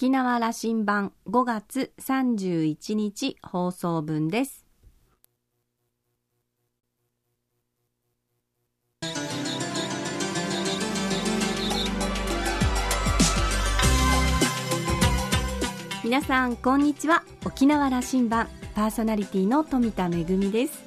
沖縄羅針盤5月31日放送分です。皆さんこんにちは。沖縄羅針盤パーソナリティの富田恵です。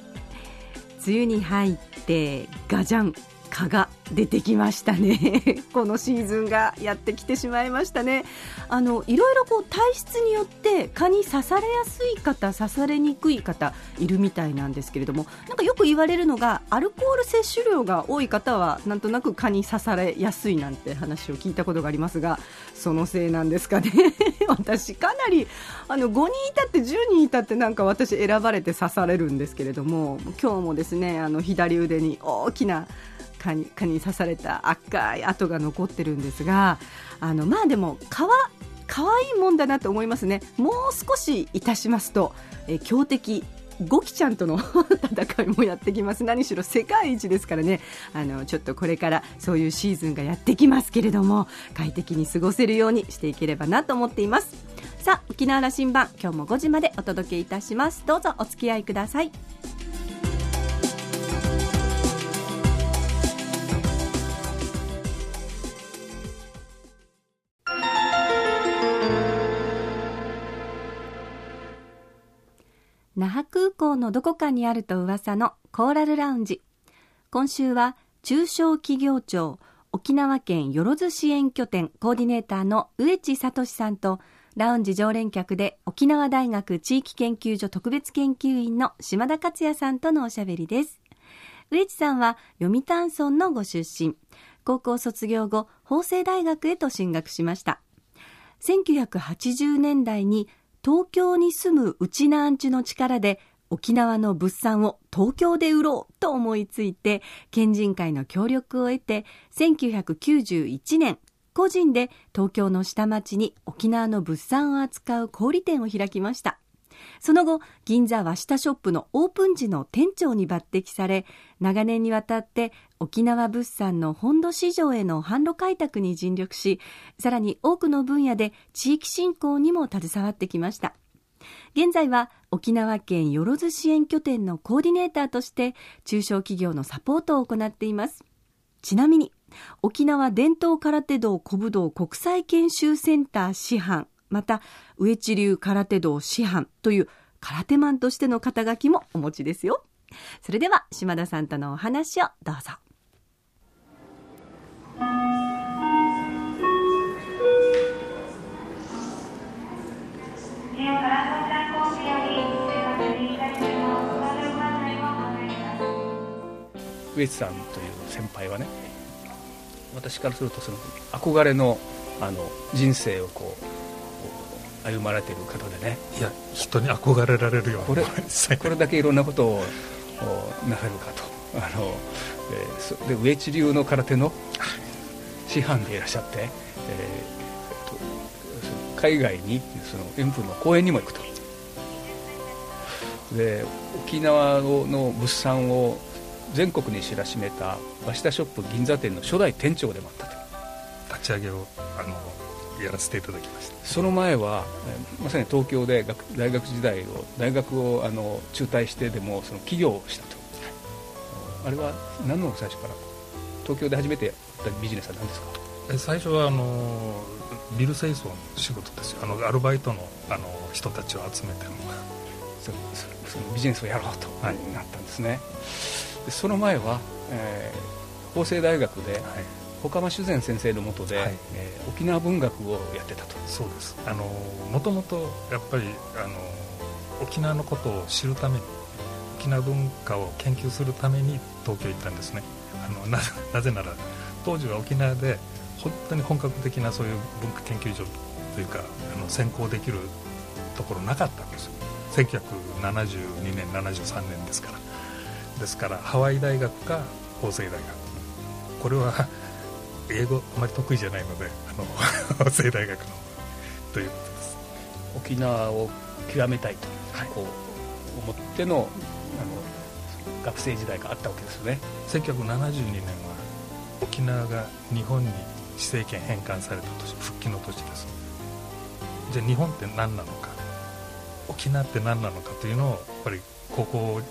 梅雨に入ってガジャン。蚊が出てきましたね。このシーズンがやってきてしまいましたね。あのいろいろこう体質によって蚊に刺されやすい方刺されにくい方いるみたいなんですけれどもなんかよく言われるのがアルコール摂取量が多い方はなんとなく蚊に刺されやすいなんて話を聞いたことがありますがそのせいなんですかね。私かなりあの5人いたって10人いたってなんか私選ばれて刺されるんですけれども今日もですねあの左腕に大きな蚊に蚊に刺された赤い跡が残ってるんですがあのまあでも蚊は可愛いもんだなと思いますね。もう少しいたしますと、え強敵ゴキちゃんとの 戦いもやってきます。何しろ世界一ですからね。あのちょっとこれからそういうシーズンがやってきますけれども快適に過ごせるようにしていければなと思っています。さあ沖縄羅針盤今日も5時までお届けいたします。どうぞお付き合いください。港のどこかにあると噂のコーラルラウンジ。今週は中小企業庁沖縄県よろず支援拠点コーディネーターの植地聡さんとラウンジ常連客で沖縄大学地域研究所特別研究員の島田克也さんとのおしゃべりです。植地さんは読谷村のご出身。高校卒業後法政大学へと進学しました。1980年代に東京に住むうちなアンチの力で沖縄の物産を東京で売ろうと思いついて県人会の協力を得て1991年個人で東京の下町に沖縄の物産を扱う小売店を開きました。その後銀座和下ショップのオープン時の店長に抜擢され長年にわたって沖縄物産の本土市場への販路開拓に尽力しさらに多くの分野で地域振興にも携わってきました。現在は沖縄県よろず支援拠点のコーディネーターとして中小企業のサポートを行っています。ちなみに沖縄伝統空手道古武道国際研修センター師範また上地流空手道師範という空手マンとしての肩書きもお持ちですよ。それでは島田さんとのお話をどうぞ。植地さんという先輩はね私からするとその憧れのあの人生をこう歩まれている方でね。いや人に憧れられるようこれこれだけいろんなことをなさるかと。あの、えー、で上地流の空手の師範でいらっしゃって、えー、海外にその遠風の公演にも行くと。で沖縄の物産を全国に知らしめた和下ショップ銀座店の初代店長でもあったと。立ち上げをあのやらせていただきました。その前はまさに東京で大学時代を大学をあの中退してでもその起業をしたと、あれは何の最初から東京で初めてやったビジネスは何ですか？最初はあのビル清掃の仕事ですよ。あのアルバイトのあの人たちを集めての。そそのビジネスをやろうとなったんですね、はいでその前は、えー、法政大学で、はい、岡間修善先生のもとで、はい、えー、沖縄文学をやってたと。そうです。あのもともとやっぱりあの沖縄のことを知るために沖縄文化を研究するために東京行ったんですね。あのななぜなら当時は沖縄で本当に本格的なそういう文化研究所というかあの専攻できるところなかったんですよ。1972年73年ですからですからハワイ大学か法政大学。これは 英語あまり得意じゃないのであの 法政大学のということです。沖縄を極めたいと、はい、こう思ってのあの学生時代があったわけですよね。1972年は沖縄が日本に施政権返還された年復帰の年です。じゃあ日本って何なのか沖縄って何なのかというのをやっぱり高校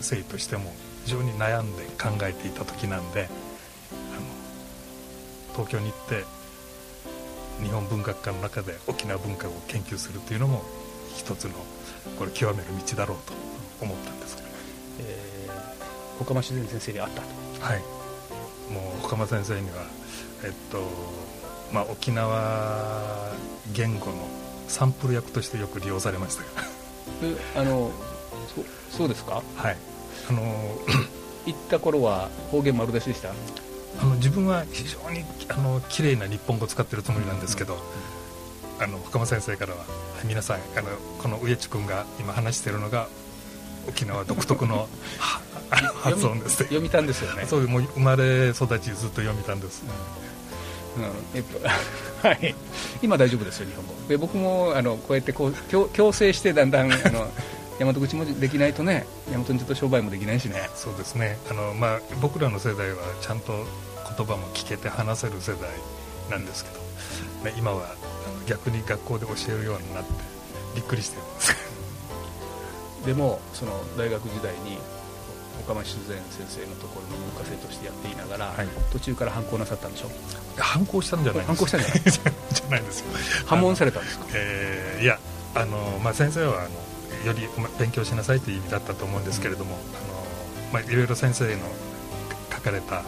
生としても非常に悩んで考えていた時なんであの東京に行って日本文学科の中で沖縄文化を研究するというのも一つのこれ極める道だろうと思ったんですけど、えー、岡間自然先生に会ったと。はい。もう岡間先生にはえっとまあ沖縄言語のサンプル役としてよく利用されましたあのそそうですか？はい。あの 行った頃は方言丸出しでした？あの自分は非常にあの綺麗な日本語を使ってるつもりなんですけど、あの深間先生からは皆さんあのこの植地君が今話しているのが沖縄独特の 発音です読みたんですよね。そうもう生まれ育ちずっと読みたんです、うん、えっと、はい。今大丈夫ですよ日本語。で僕もあのこうやってこう強強制してだんだんあの大和口もできないとね大和口と商売もできないしね。そうですね。あの、まあ、僕らの世代はちゃんと言葉も聞けて話せる世代なんですけど、ね、今は逆に学校で教えるようになってびっくりしてるんです。でもその大学時代に岡間修善先生のところの文化生としてやっていながら、はい、途中から反抗なさったんでしょ？反抗したんじゃない反抗したんじゃない？じゃないですよ。破門されたんですか、えー、いやあの、まあ、先生はあのより勉強しなさいという意味だったと思うんですけれども、あのまあ、いろいろ先生の書かれた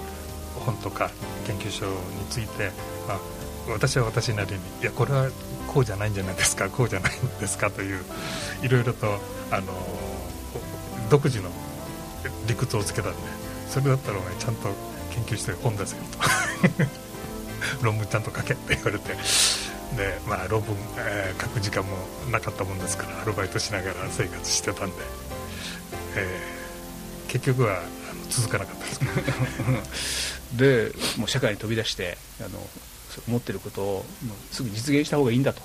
本とか研究書について、まあ、私は私なりにいやこれはこうじゃないんじゃないですかこうじゃないんですかといういろいろとあの独自の理屈をつけたんでそれだったらお前ちゃんと研究して本出せよと。論文ちゃんと書けって言われてで、まあ、論文、えー、書く時間もなかったもんですからアルバイトしながら生活してたんで、えー、結局はあの続かなかったです。でもう社会に飛び出してあの思ってることをすぐ実現した方がいいんだと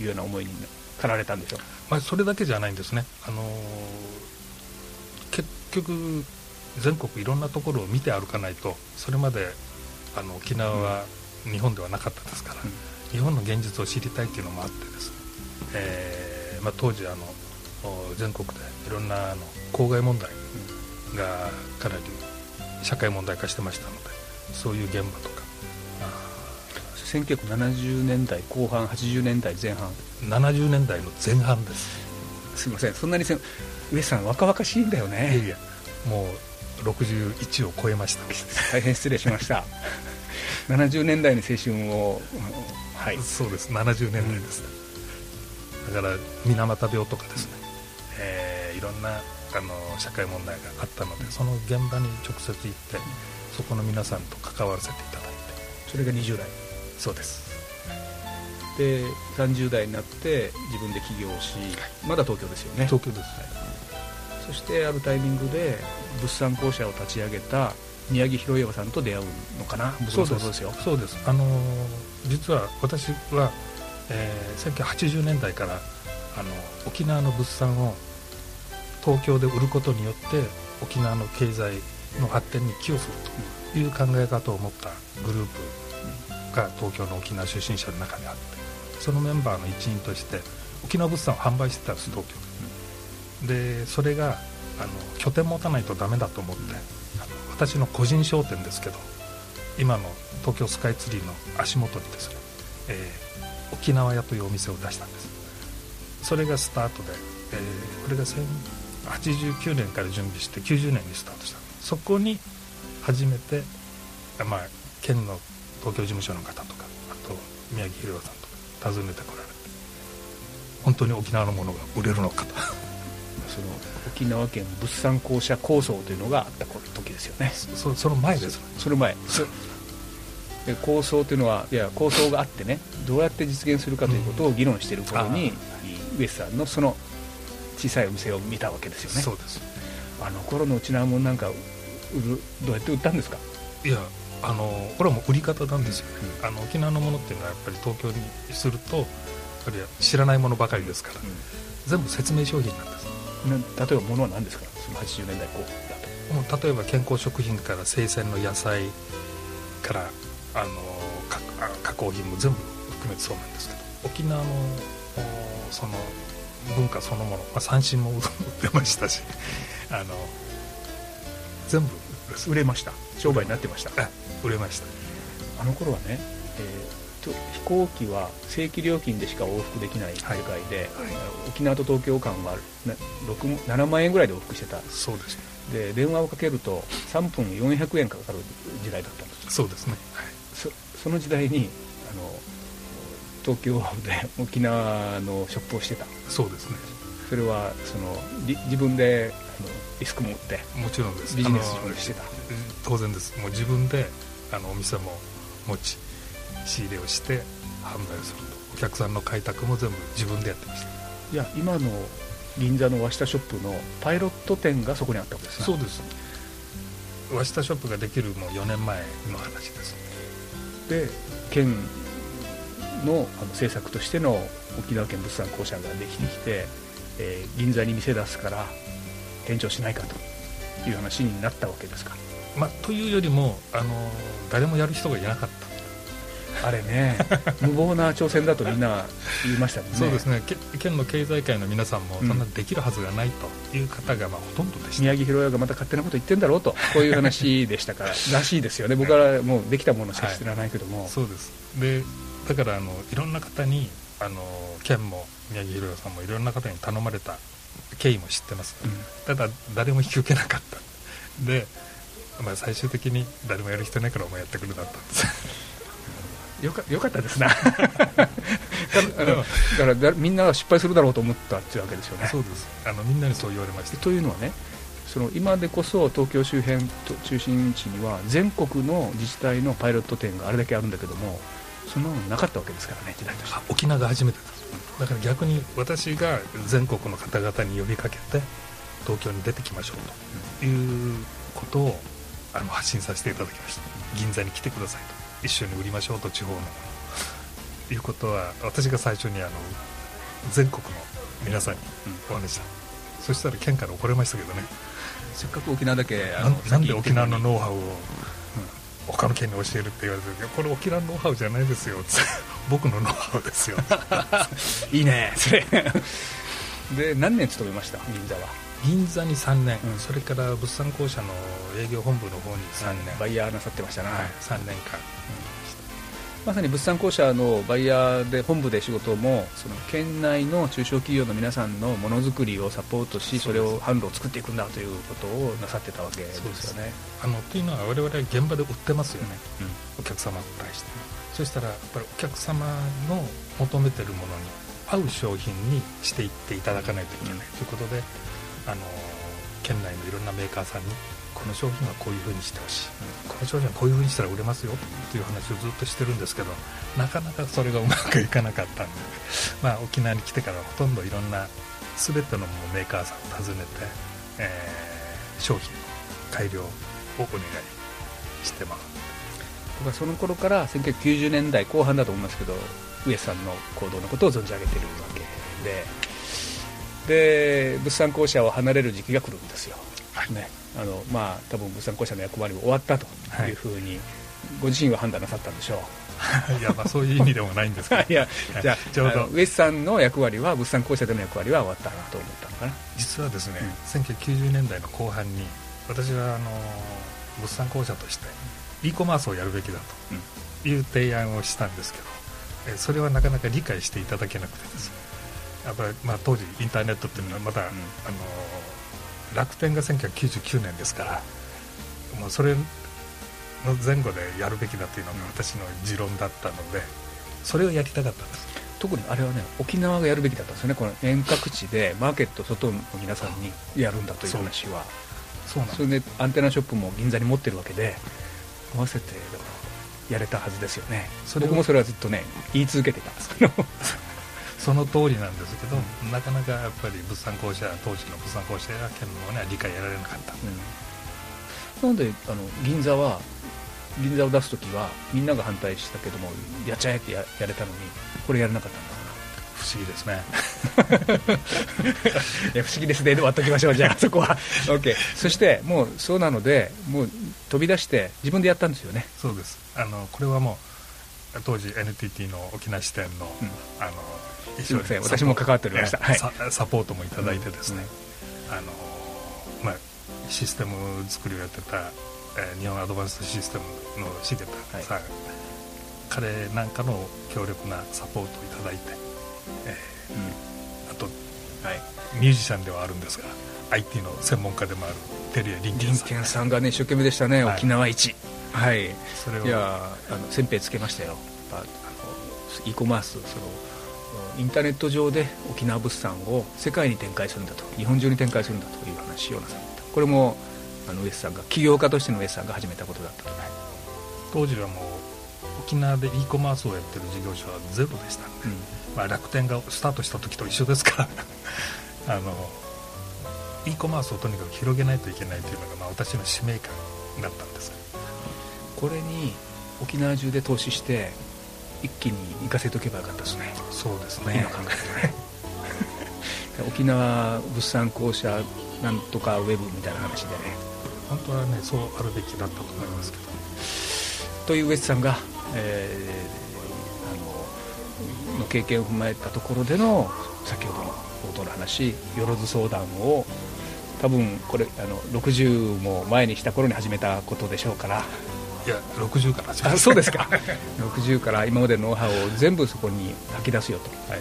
いうような思いに駆られたんでしょう、まあ、それだけじゃないんですね、あの結局全国いろんなところを見て歩かないとそれまであの沖縄は日本ではなかったですから、うん日本の現実を知りたいっていうのもあってですね、えーまあ、当時あの全国でいろんなあの公害問題がかなり社会問題化してましたのでそういう現場とか1970年代後半80年代前半。70年代の前半です。すみません。そんなにせ上さん若々しいんだよね。いやいやもう61を超えました。大変失礼しました。70年代の青春をはい、そうです。70年代です、うん、だから水俣病とかですね、えー、いろんなあの社会問題があったのでその現場に直接行ってそこの皆さんと関わらせていただいて。それが20代。そうです。で30代になって自分で起業し、まだ東京ですよね。東京です、はい、そしてあるタイミングで物産公社を立ち上げた宮城博洋さんと出会うのかな？そうです。よ。そうです。あのー、実は私は、えー、1980年代からあの沖縄の物産を東京で売ることによって沖縄の経済の発展に寄与するという考え方を持ったグループが東京の沖縄出身者の中にあってそのメンバーの一員として沖縄物産を販売してたんです東京。でそれがあの拠点持たないとダメだと思って私の個人商店ですけど今の東京スカイツリーの足元にですね、えー、沖縄屋というお店を出したんです。それがスタートで、えー、これが89年から準備して90年にスタートした。そこに初めて、まあ、県の東京事務所の方とかあと宮城宏さんとか訪ねてこられて本当に沖縄のものが売れるのかと。その沖縄県物産公社構想というのがあった時ですよね。そその前ですその前。で構想というのはいや構想があってねどうやって実現するかということを議論している頃に、うん、ウエスさんのその小さいお店を見たわけですよね。そうです。あの頃のうちなもんなんか売るどうやって売ったんですか？いやあのこれはもう売り方なんですよ、うん、あの沖縄のものっていうのはやっぱり東京にするとやっぱり知らないものばかりですから、うん、全部説明商品なんです例えばものは何ですか？その80年代後だと。例えば健康食品から生鮮の野菜からあの加工品も全部含めてそうなんですけど。沖縄のその文化そのもの、まあ、三振も売ってましたし あの全部売れました。商売になってました。売れました。あの頃はね、えー、と飛行機は正規料金でしか往復できない世界で、はい。はい、沖縄と東京間は7万円ぐらいで往復してた。そうですで電話をかけると3分400円かかる時代だったんです。そうですね、はい、そその時代にあの東京で沖縄のショップをしてた。そうですね。それはその自分であのリスクも負ってもちろんです。ビジネスしてた。当然です。もう自分であのお店も持ち仕入れをして販売すると。お客さんの開拓も全部自分でやってました。いや今の銀座の和下ショップのパイロット店がそこにあったわけですね。そうです。和下ショップができるもう4年前の話です。で県のあの政策としての沖縄県物産公社ができてきて、えー、銀座に店出すから店長しないかという話になったわけですか、まあ、というよりもあの誰もやる人がいなかったあれね無謀な挑戦だとみんな言いましたもんね。そうですね。県の経済界の皆さんもそんなできるはずがないという方がまあほとんどでした、宮城宏也がまた勝手なこと言ってんだろうと こういう話でしたから。らしいですよね。僕はもうできたものしか知らないけども、はい、そうです。でだからあのいろんな方にあの県も宮城宏也さんもいろんな方に頼まれた経緯も知ってます、うん、ただ誰も引き受けなかった。で、まあ、最終的に誰もやる人ないからお前やってくるだったんですよかよかったですな。だからだみんなが失敗するだろうと思ったっていうわけですよね。そうです。あのみんなにそう言われましたというのはねその今でこそ東京周辺中心地には全国の自治体のパイロット店があれだけあるんだけどもそんなのなかったわけですからね時代として。沖縄が初めてですだから逆に私が全国の方々に呼びかけて東京に出てきましょうということをあの発信させていただきました。銀座に来てくださいと一緒に売りましょうと地方のいうことは私が最初にあの全国の皆さんにお話した、うん、そしたら県から怒られましたけどね。せっかく沖縄だけあのなんで沖縄のノウハウを、うん、他の県に教えるって言われてこれ沖縄のノウハウじゃないですよ。僕のノウハウですよ。いいねそれ。で何年勤めました？銀座は銀座に3年、うん、それから物産公社の営業本部の方に3年、バイヤーなさってましたな、はい、3年間、まさに物産公社のバイヤーで本部で仕事もその県内の中小企業の皆さんのものづくりをサポートしそれを販路を作っていくんだということをなさってたわけですよね。あのというのは我々は現場で売ってますよね、うん、お客様に対して。そしたらやっぱりお客様の求めてるものに合う商品にしていっていただかないといけない。ということであの県内のいろんなメーカーさんにこの商品はこういうふうにしてほしい、うん、この商品はこういうふうにしたら売れますよっていう話をずっとしてるんですけどなかなかそれがうまくいかなかったんで、まあ、沖縄に来てからほとんどいろんな全てのメーカーさんを訪ねて、えー、商品の改良をお願いしてます。僕はその頃から1990年代後半だと思いますけど上さんの行動のことを存じ上げているわけでで物産公社を離れる時期が来るんですよ、はい、ね。あのまあ、多分物産公社の役割も終わったというふうに、ご自身は判断なさったんでしょう。いやまあそういう意味でもないんですけど。いやじゃあちょうど。上さんの役割は物産公社での役割は終わったなと思ったのかな。実はですね、うん、1990年代の後半に私はあの物産公社として e コマースをやるべきだという提案をしたんですけど、うん、それはなかなか理解していただけなくてですねやっぱり、まあ、当時インターネットっていうのはまだ、うん、あの楽天が1999年ですからもうそれの前後でやるべきだというのが私の持論だったのでそれをやりたかったんです。特にあれはね沖縄がやるべきだったんですよね。この遠隔地でマーケット外の皆さんにやるんだという話は。そう。なんそれでアンテナショップも銀座に持ってるわけで合わせてやれたはずですよね。僕もそれはずっとね言い続けてたんです その通りなんですけど、うん、なかなかやっぱり物産公社当時の物産公社や県の方には理解やられなかった、うん、なんであの銀座は銀座を出す時はみんなが反対したけどもやっちゃえってややれたのにこれやらなかったんだ不思議ですね。いや不思議ですね。で終わっときましょうじゃあそこは。OK そしてもうそうなのでもう飛び出して自分でやったんですよね。そうです。あのこれはもう当時 NTT の沖縄支店の,、うん。あのすいません。私も関わっておりました。ササポートもいただいてですね、あのまあ、システム作りをやってた、えー日本アドバンストシステムの重田さん、はい。彼なんかの強力なサポートをいただいて、えうん。ーあとはい。ミュージシャンではあるんですが IT の専門家でもある照屋林林健さん。健さんがね一生懸命でしたね、はい。沖縄一。はい。それをいやあの先兵つけましたよ。ああの e コマースそのインターネット上で沖縄物産を世界に展開するんだと日本中に展開するんだという話をなさった。これもあのウエスさんが起業家としてのウエスさんが始めたことだったと当時はもう沖縄で e コマースをやってる事業者はゼロでしたん。で、まあ、楽天がスタートした時と一緒ですから。あの e コマースをとにかく広げないといけないというのが、まあ、私の使命感だったんです。これに沖縄中で投資して一気に行かせておけばよかったですね。そうです今考えるとね 沖縄物産公社なんとかウェブみたいな話でね。本当はねそうあるべきだったと思いますけど。という上地さんが、えーあのの経験を踏まえたところでの先ほどの冒頭の話よろず相談を多分これあの60も前にした頃に始めたことでしょうからいや60から始めあそうですか。60から今までのノウハウを全部そこに吐き出すよと、はい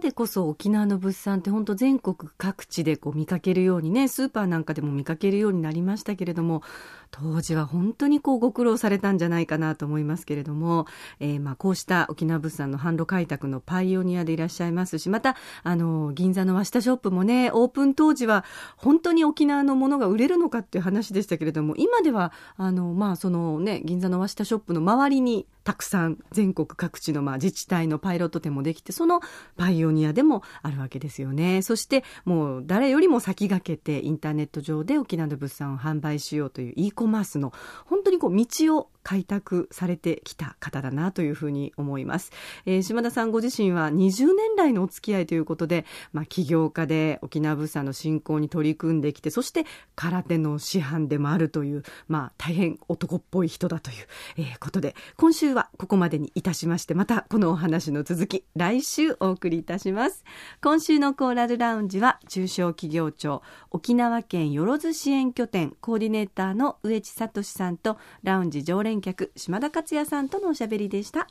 今でこそ沖縄の物産って本当全国各地でこう見かけるようにねスーパーなんかでも見かけるようになりましたけれども当時は本当にこうご苦労されたんじゃないかなと思いますけれども、えーまあこうした沖縄物産の販路開拓のパイオニアでいらっしゃいますしまたあの銀座の和下ショップもねオープン当時は本当に沖縄のものが売れるのかっていう話でしたけれども今ではあのまあそのね銀座の和下ショップの周りにたくさん全国各地のまあ自治体のパイロット店もできてそのパイオニアニアでもあるわけですよね。そしてもう誰よりも先駆けてインターネット上で沖縄の物産を販売しようという e コマースの本当にこう道を開拓されてきた方だなというふうに思います、えー島田さんご自身は20年来のお付き合いということで、まあ、起業家で沖縄物産の振興に取り組んできてそして空手の師範でもあるという、まあ、大変男っぽい人だという、えーことで今週はここまでにいたしましてまたこのお話の続き来週お送りいたします。今週のコーラルラウンジは中小企業庁沖縄県よろず支援拠点コーディネーターの植地聡さんとラウンジ常連客島田克也さんとのおしゃべりでした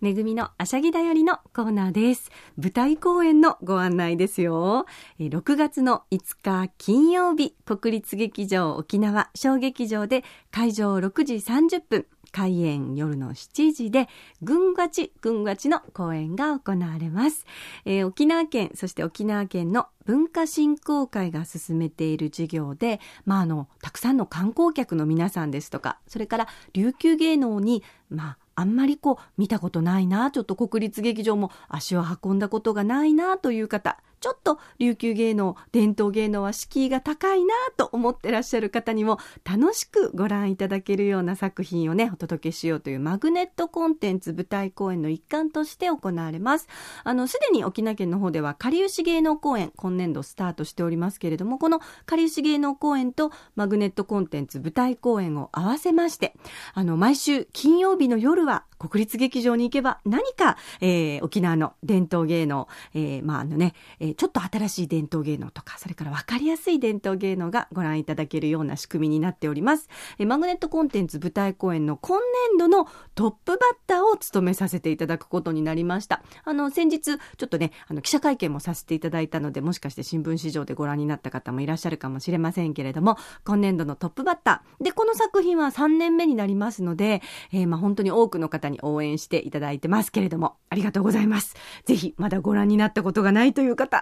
めぐみのあしゃぎだよりのコーナーです。舞台公演のご案内ですよ。6月の5日金曜日、国立劇場沖縄小劇場で会場6時30分、開演夜の7時で、軍がち、軍がちの公演が行われます。えー沖縄県、そして沖縄県の文化振興会が進めている事業で、まあ、あの、たくさんの観光客の皆さんですとか、それから琉球芸能に、まあ、あんまりこう見たことないな、ちょっと国立劇場も足を運んだことがないなという方、ちょっと琉球芸能、伝統芸能は敷居が高いなと思ってらっしゃる方にも楽しくご覧いただけるような作品をね、お届けしようというマグネットコンテンツ舞台公演の一環として行われます。あの、すでに沖縄県の方では、かりゆし芸能公演、今年度スタートしておりますけれども、このかりゆし芸能公演とマグネットコンテンツ舞台公演を合わせまして、あの、毎週金曜日の夜は国立劇場に行けば何か、えー沖縄の伝統芸能、えーまああのね、えーちょっと新しい伝統芸能とか、それから分かりやすい伝統芸能がご覧いただけるような仕組みになっております。えーマグネットコンテンツ舞台公演の今年度のトップバッターを務めさせていただくことになりました。あの、先日、ちょっとね、あの、記者会見もさせていただいたので、もしかして新聞市場でご覧になった方もいらっしゃるかもしれませんけれども、今年度のトップバッター。で、この作品は3年目になりますので、えーまあ本当に多くの方に応援していただいてますけれども、ありがとうございます。ぜひ、まだご覧になったことがないという方、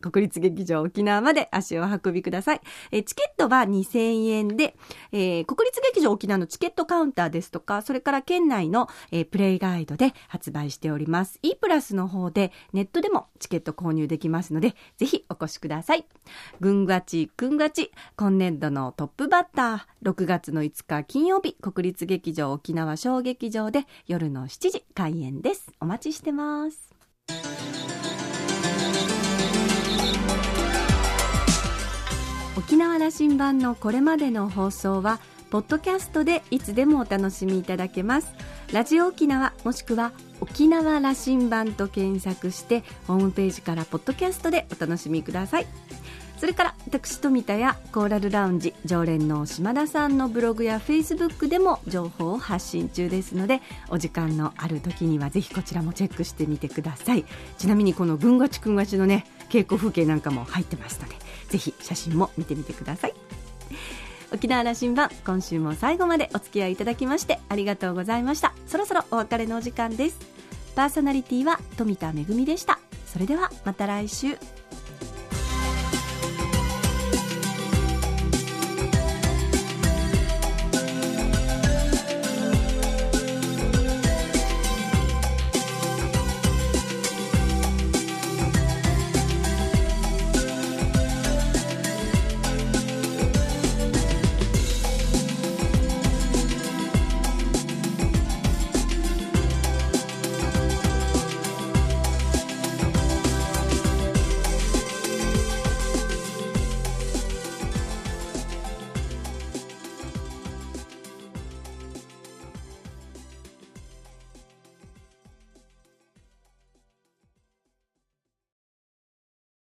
国立劇場沖縄まで足を運びください。えチケットは2000円で、えー国立劇場沖縄のチケットカウンターですとか、それから県内の、えープレイガイドで発売しております。e プラスの方でネットでもチケット購入できますので、ぜひお越しください。ぐんがち、ぐんがち、今年度のトップバッター、6月の5日金曜日、国立劇場沖縄小劇場で夜の7時開演です。お待ちしてます。縄羅針盤のこれまでの放送はポッドキャストでいつでもお楽しみいただけます。ラジオ沖縄もしくは沖縄羅針盤と検索してホームページからポッドキャストでお楽しみください。それから私富田やコーラルラウンジ常連の島田さんのブログやフェイスブックでも情報を発信中ですのでお時間のある時にはぜひこちらもチェックしてみてください。ちなみにこのぐんがちくんがちのね稽古風景なんかも入ってますのでぜひ写真も見てみてください。沖縄羅針盤今週も最後までお付き合いいただきましてありがとうございました。そろそろお別れのお時間です。パーソナリティは富田恵でした。それではまた来週。